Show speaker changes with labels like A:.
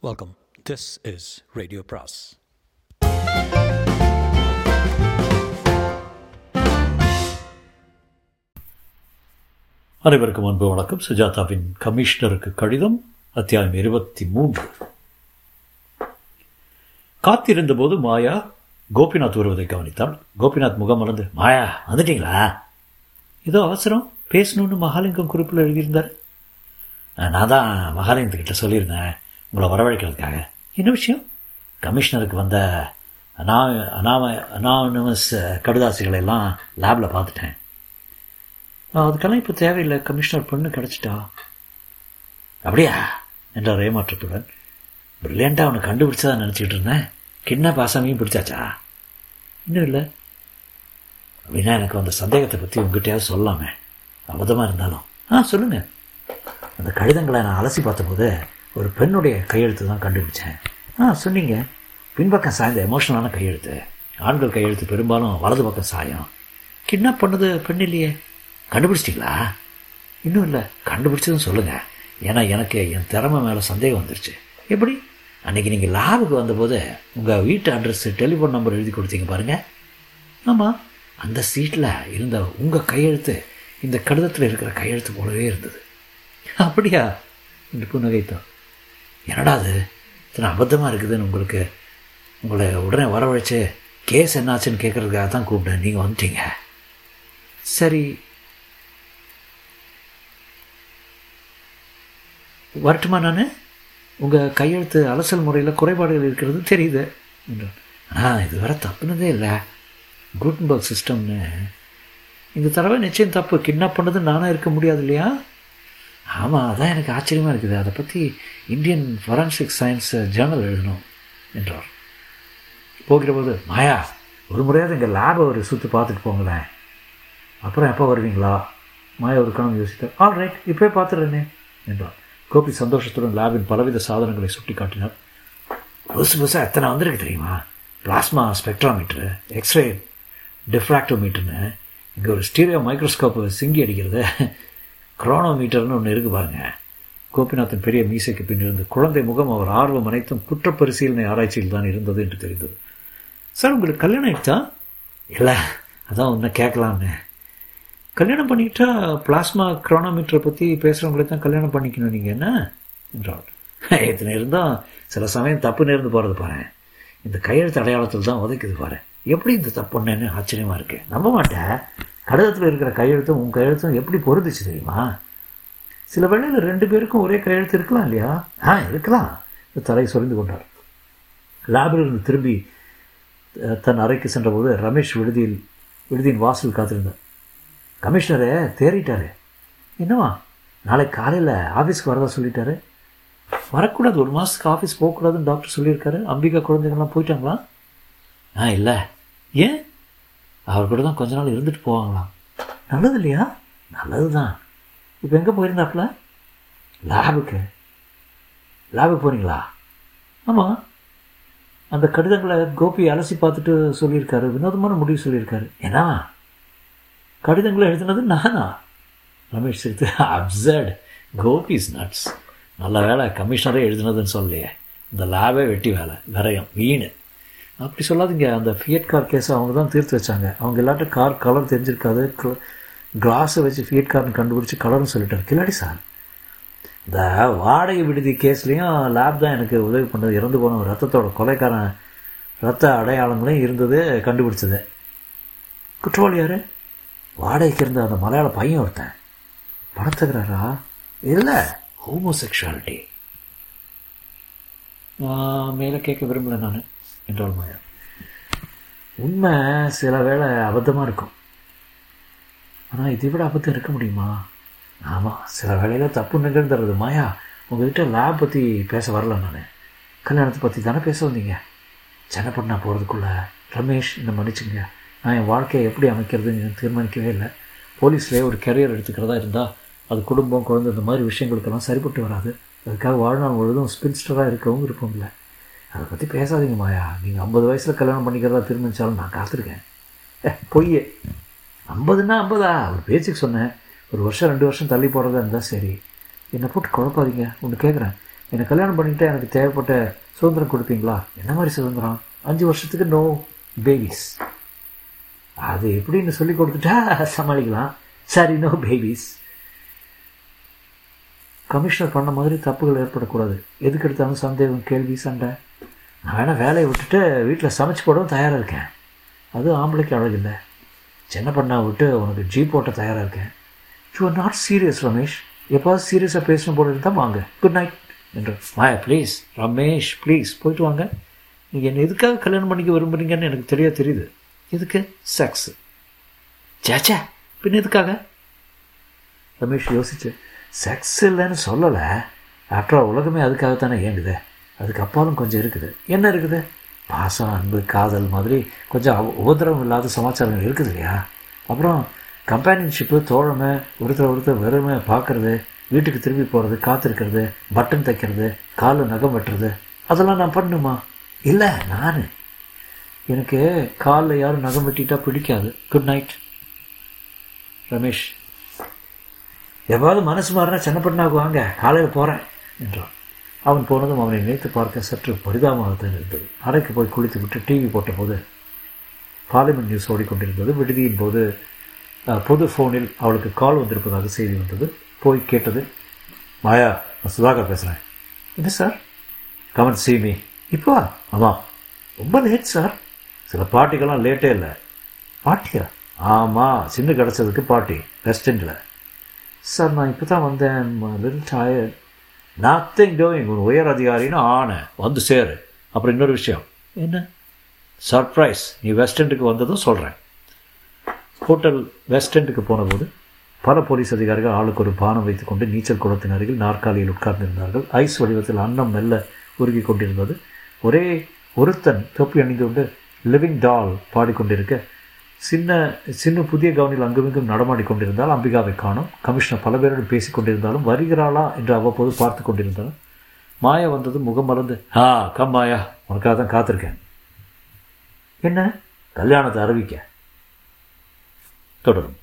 A: Welcome this is radio பிராஸ்
B: அனைவருக்கும் அன்பு வணக்கம். சுஜாதாவின் கமிஷனருக்கு கடிதம் அத்தியாயம் இருபத்தி மூன்று காத்திருந்தபோது மாயா கோபிநாத் வருவதை கவனித்தாள் கோபிநாத் முகம் மறந்து மாயா வந்துட்டீங்களா? ஏதோ அவசரம். பேசணும்னு மகாலிங்கம் குறிப்பில் எழுதியிருந்தார். நான் தான் மகாலிங்கத்துக்கிட்ட சொல்லியிருந்தேன். உங்களை வரவழைக்கிறதுக்காக. என்ன விஷயம்? கமிஷனருக்கு வந்த அனா அனாம அனானமஸ் கடுதாசிகளை எல்லாம் லேபில் பார்த்துட்டேன். அதுக்கெல்லாம் இப்போ தேவையில்லை. கமிஷனர் பொண்ணு கிடச்சிட்டா? அப்படியா? என்றார் ஏமாற்றத்துடன். பிரில்லியண்ட்டாக அவனை கண்டுபிடிச்சதா நினச்சிக்கிட்டு இருந்தேன். கிட்னாப் ஆசாமியும் பிடிச்சாச்சா? இன்னும் இல்லை. அப்படின்னா எனக்கு அந்த சந்தேகத்தை பற்றி உங்ககிட்டயாவது சொல்லாமே அபதமாக இருந்தாலும். ஆ சொல்லுங்கள் அந்த கடிதங்களை நான் அலசி பார்த்தபோது ஒரு பெண்ணுடைய கையெழுத்து தான் கண்டுபிடிச்சேன். ஆ சொன்னீங்க. பின்பக்கம் சாய்ந்த எமோஷனலான கையெழுத்து. ஆண்கள் கையெழுத்து பெரும்பாலும் வலது பக்கம் சாயம். கிட்னாப் பண்ணது பெண் இல்லையே? கண்டுபிடிச்சிட்டிங்களா? இன்னும் இல்லை. கண்டுபிடிச்சதும் சொல்லுங்கள் ஏன்னா எனக்கு என் திறமை மேலே சந்தேகம் வந்துருச்சு. எப்படி? அன்றைக்கி நீங்கள் லேபுக்கு வந்தபோது உங்கள் வீட்டு அட்ரஸ்ஸு டெலிஃபோன் நம்பர் எழுதி கொடுத்தீங்க பாருங்கள் ஆமாம் அந்த சீட்டில் இருந்த உங்கள் கையெழுத்து இந்த கடிதத்தில் இருக்கிற கையெழுத்து போலவே இருந்தது. அப்படியா? என்று புன்னகைத்தான் என்னடா அது? இத்தனை அபத்தமாக இருக்குதுன்னு உங்களுக்கு உங்களை உடனே வரவழைச்சு கேஸ் என்னாச்சுன்னு கேட்குறதுக்காக தான் கூப்பிட்டேன். நீங்கள் வந்துட்டீங்க. சரி. வரட்டுமா நான்? உங்கள் கையெழுத்து அலசல் முறையில் குறைபாடுகள் இருக்கிறது தெரியுது. என்றான் ஆ இதுவரை தப்புனதே இல்லை. குட்பர்க் சிஸ்டம்னு இந்த தடவை நிச்சயம் தப்பு. கிட்னாப் பண்ணது நானாக இருக்க முடியாது இல்லையா? ஆமாம் அதான் எனக்கு ஆச்சரியமாக இருக்குது. அதை பற்றி இந்தியன் ஃபொரன்சிக் சயின்ஸ் ஜேர்னல் எழுதணும் என்றார். போகிற போது மாயா ஒரு முறையாவது எங்கள் லேபை ஒரு சுற்றி பார்த்துட்டு போங்களேன். அப்புறம் எப்போ வருவீங்களா? மாயா ஒரு கணம் யோசித்தார். ஆல் ரைட் இப்போயே பார்த்துடுறேனே என்றார். கோபி சந்தோஷத்துடன் லேபின் பலவித சாதனங்களை சுட்டி காட்டினார் புதுசு புதுசாக எத்தனை வந்திருக்கு தெரியுமா? பிளாஸ்மா ஸ்பெக்ட்ராமீட்ரு எக்ஸ்ரே டிஃப்ராக்டோமீட்டர்னு இங்கே ஒரு ஸ்டீரியோ மைக்ரோஸ்கோப்பு சிங்கி அடிக்கிறது. குரோனோமீட்டர்னு ஒன்று இருக்கு பாருங்க. கோபிநாதன் பெரிய மீசைக்கு பின்னிருந்து குழந்தை முகம் அவர் ஆர்வம் அனைத்தும் குற்றப்பரிசீலனை ஆராய்ச்சியில் தான் இருந்தது என்று தெரிந்தது. சார் உங்களுக்கு கல்யாணம் ஆயிடுச்சா? இல்லை அதான் ஒன்று கேட்கலான்னு கல்யாணம் பண்ணிக்கிட்டா பிளாஸ்மா குரோனோமீட்டரை பற்றி பேசுகிறவங்களுக்கு தான் கல்யாணம் பண்ணிக்கணும் நீங்கள் என்ன? என்றாள். இத்தனை இருந்தால் சில சமயம் தப்பு நேர்ந்து போகிறது பாரு இந்த கையெழுத்து அடையாளத்தில் தான் உதைக்குது பாரு எப்படி இந்த தப்பு தப்புன்னு ஆச்சரியமாக இருக்கு. நம்ப மாட்டேன் கடிதத்தில் இருக்கிற கையெழுத்தும் உன் கையெழுத்தும் எப்படி பொருந்துச்சு தெரியுமா? சில வேளையில் ரெண்டு பேருக்கும் ஒரே கையெழுத்து இருக்கலாம் இல்லையா? ஆ இருக்கலாம். தலை சொரிந்து கொண்டார். லேபில் இருந்து திரும்பி தன் அறைக்கு சென்றபோது ரமேஷ் விடுதியில் விடுதியின் வாசல் காத்திருந்தார். கமிஷனரே தேறிட்டாரு. என்னவா நாளைக்கு காலையில் ஆஃபீஸ்க்கு வரதா சொல்லிட்டாரு? வரக்கூடாது ஒரு மாதத்துக்கு ஆஃபீஸ் போகக்கூடாதுன்னு டாக்டர் சொல்லியிருக்காரு. அம்பிகா குழந்தைங்கள்லாம் போயிட்டாங்களா? ஆ இல்லை. ஏன்? அவர் கூட தான் கொஞ்ச நாள் இருந்துட்டு போவாங்களாம். நல்லது இல்லையா நல்லது தான் இப்போ எங்கே போயிருந்தாப்புல? லேபுக்கு. லேபுக்கு போகிறீங்களா ஆமாம் அந்த கடிதங்களை கோபி அலசி பார்த்துட்டு சொல்லியிருக்காரு. வினோதமான முடிவு சொல்லியிருக்காரு. ஏன்னா? கடிதங்களை எழுதுனது நானா? ரமேஷ் சிரித்து அப்சர்ட் கோபிஸ் நட்ஸ் நல்ல வேலை கமிஷனரே எழுதுனதுன்னு சொல்லலையே. இந்த லேபே வெட்டி வேலை. விரயம். வீணு. அப்படி சொல்லாதீங்க. அந்த ஃபியட் கார் கேஸை அவங்க தான் தீர்த்து வச்சாங்க. அவங்க எல்லாட்டும் கார் கலர் தெரிஞ்சிருக்காது. கிளாஸை வச்சு ஃபியட் கார்னு கண்டுபிடிச்சி கலர்னு சொல்லிட்டாரு கில்லாடி சார் இந்த வாடகை விடுதி கேஸ்லேயும் லேப் தான் எனக்கு உதவி பண்ணது. இறந்து போன ஒரு ரத்தத்தோட கொலைக்காரன் ரத்த அடையாளங்களையும் இருந்தது கண்டுபிடிச்சது. குற்றவாளி யார்? வாடகைக்கு இருந்த அந்த மலையாள பையன் ஒருத்தன். பணத்துக்கிறாரா? இல்லை ஹோமோசெக்ஷுவாலிட்டி மேலே கேட்க விரும்பல நான். என்றாள் மாயா உண்மை சில வேளை அபத்தமாக இருக்கும். ஆனால் இதை விட அபத்தம் இருக்க முடியுமா? ஆமாம் சில வேளையில் தப்பு நிகழ்ந்துறது மாயா உங்ககிட்ட லேப் பற்றி பேச வரல நான். கல்யாணத்தை பற்றி தானே பேச வந்தீங்க? சென்னைப்பண்ணா போகிறதுக்குள்ள ரமேஷ் இந்த மன்னிச்சுங்க. நான் என் வாழ்க்கையை எப்படி அமைக்கிறதுன்னு தீர்மானிக்கவே இல்லை. போலீஸ்லேயே ஒரு கெரியர் எடுத்துக்கிறதா இருந்தால் அது குடும்பம் குழந்தை இந்த மாதிரி விஷயங்களுக்கெல்லாம் சரிப்பட்டு வராது. அதுக்காக வாழ்நாள் முழுவதும் ஸ்பின்ஸ்டராக இருக்கவும் விருப்பம் இல்லை. அதை பற்றி பேசாதீங்க மாயா. நீங்கள் ஐம்பது வயசில் கல்யாணம் பண்ணிக்கிறதா தீர்மானிச்சாலும் நான் காத்திருக்கேன். ஏ பொய்யே. ஐம்பதுன்னா ஐம்பதா? ஒரு பேச்சுக்கு சொன்னேன். ஒரு வருஷம் ரெண்டு வருஷம் தள்ளி போடுறதா இருந்தால் சரி. என்னை போட்டு குழப்பாதீங்க. ஒன்று கேட்குறேன் என்னை கல்யாணம் பண்ணிக்கிட்டு எனக்கு தேவைப்பட்ட சுதந்திரம் கொடுப்பீங்களா? என்ன மாதிரி சுதந்திரம்? அஞ்சு வருஷத்துக்கு நோ பேபிஸ் அது எப்படின்னு சொல்லி கொடுத்துட்டா சமாளிக்கலாம். சரி நோ பேபிஸ் கமிஷனர் பண்ண மாதிரி தப்புகள் ஏற்படக்கூடாது. எதுக்கு எடுத்தாலும் சந்தேகம் கேள்வி சண்டை. நான் வேணால் வேலையை விட்டுட்டு வீட்டில் சமைச்சு போடவும் தயாராக இருக்கேன். அதுவும் ஆம்பளைக்கு அழகில்லை சின்ன பண்ணா விட்டு உனக்கு ஜீப் போட்ட தயாராக இருக்கேன். You are not serious Ramesh எப்போது சீரியஸாக பேசணும் போல இருந்தால் வாங்க. குட் நைட் என்று மாயா ப்ளீஸ் ரமேஷ் ப்ளீஸ் போயிட்டு வாங்க. நீங்கள் என்னை எதுக்காக கல்யாணம் பண்ணிக்க விரும்புறீங்கன்னு எனக்கு தெரிய தெரியுது. எதுக்கு? செக்ஸ் சேச்சா பின்ன எதுக்காக? ரமேஷ் யோசிச்சு செக்ஸ் இல்லைன்னு சொல்லலை. ஆஃப்டர் உலகமே அதுக்காகத்தானே இயங்குது. அதுக்கு அப்பாலும் கொஞ்சம் இருக்குது. என்ன இருக்குது? பாசம் அன்பு காதல் மாதிரி கொஞ்சம் உபதிரவம் இல்லாத சமாச்சாரம் இருக்குது இல்லையா? அப்புறம் கம்பேனியன்ஷிப்பு தோழமை ஒருத்தர் ஒருத்தர் வெறுமை பார்க்கறது வீட்டுக்கு திரும்பி போகிறது காத்திருக்கிறது பட்டன் தைக்கிறது காலில் நகம் வெட்டுறது அதெல்லாம் நான் பண்ணுமா இல்லை நான். எனக்கு காலில் யாரும் நகம் வெட்டிட்டா பிடிக்காது. Good night Ramesh. எவ்வாறு மனசு மாறினா சென்னப்பட்டனாக்கு வாங்க காலையில் போகிறேன் என்றான். அவன் போனதும் அவனை நினைத்து பார்க்க சற்று பரிதாபமாகத்தான் இருந்தது. அறைக்கு போய் குளித்து விட்டு டிவி போட்டபோது பார்லிமெண்ட் நியூஸ் ஓடிக்கொண்டிருந்தது. விடுதியின் போது பொது ஃபோனில் அவளுக்கு கால் வந்திருப்பதாக செய்தி வந்தது. போய் கேட்டது மாயா நான் சுதாகர் பேசுகிறேன் என்ன சார்? கமன் see இப்போ? ஆமாம் ரொம்ப லேட் சார். சில பாட்டிகள்லாம் லேட்டே இல்லை. பாட்டியா? ஆமாம் சின்ன கிடச்சதுக்கு பாட்டி. வெஸ்ட் சார் நான் இப்போ தான் வந்தேன் லிட்டில் டயர்ட் நத்திங் டூயிங் உன் உயர் அதிகாரின்னு ஆன வந்து சேரு. அப்புறம் இன்னொரு விஷயம். என்ன? சர்ப்ரைஸ் நீ வெஸ்ட் எண்டுக்கு வந்ததும் சொல்கிறேன் ஹோட்டல் வெஸ்ட் எண்டுக்கு போனபோது பல போலீஸ் அதிகாரிகள் ஆளுக்கு ஒரு பானம் வைத்துக்கொண்டு நீச்சல் குளத்தின் அருகில் நாற்காலியில் உட்கார்ந்திருந்தார்கள். ஐஸ் வடிவத்தில் அன்னம் மெல்ல உருகி கொண்டிருந்தது. ஒரே ஒருத்தன் தொப்பி அணிந்து கொண்டு லிவிங் டால் பாடிக்கொண்டிருக்க சின்ன சின்ன புதிய கவனில் அங்குமிங்கும் நடமாடி கொண்டிருந்தால் அம்பிகாவை காணும். கமிஷனர் பல பேரோடு பேசி கொண்டிருந்தாலும் வருகிறாளா? என்று அவ்வப்போது பார்த்து கொண்டிருந்தாலும் மாயா வந்தது முகம் மறந்து ஆ கம் மாயா உனக்காக தான் காத்திருக்கேன். என்ன? கல்யாணத்தை அறிவிக்க? தொடரும்.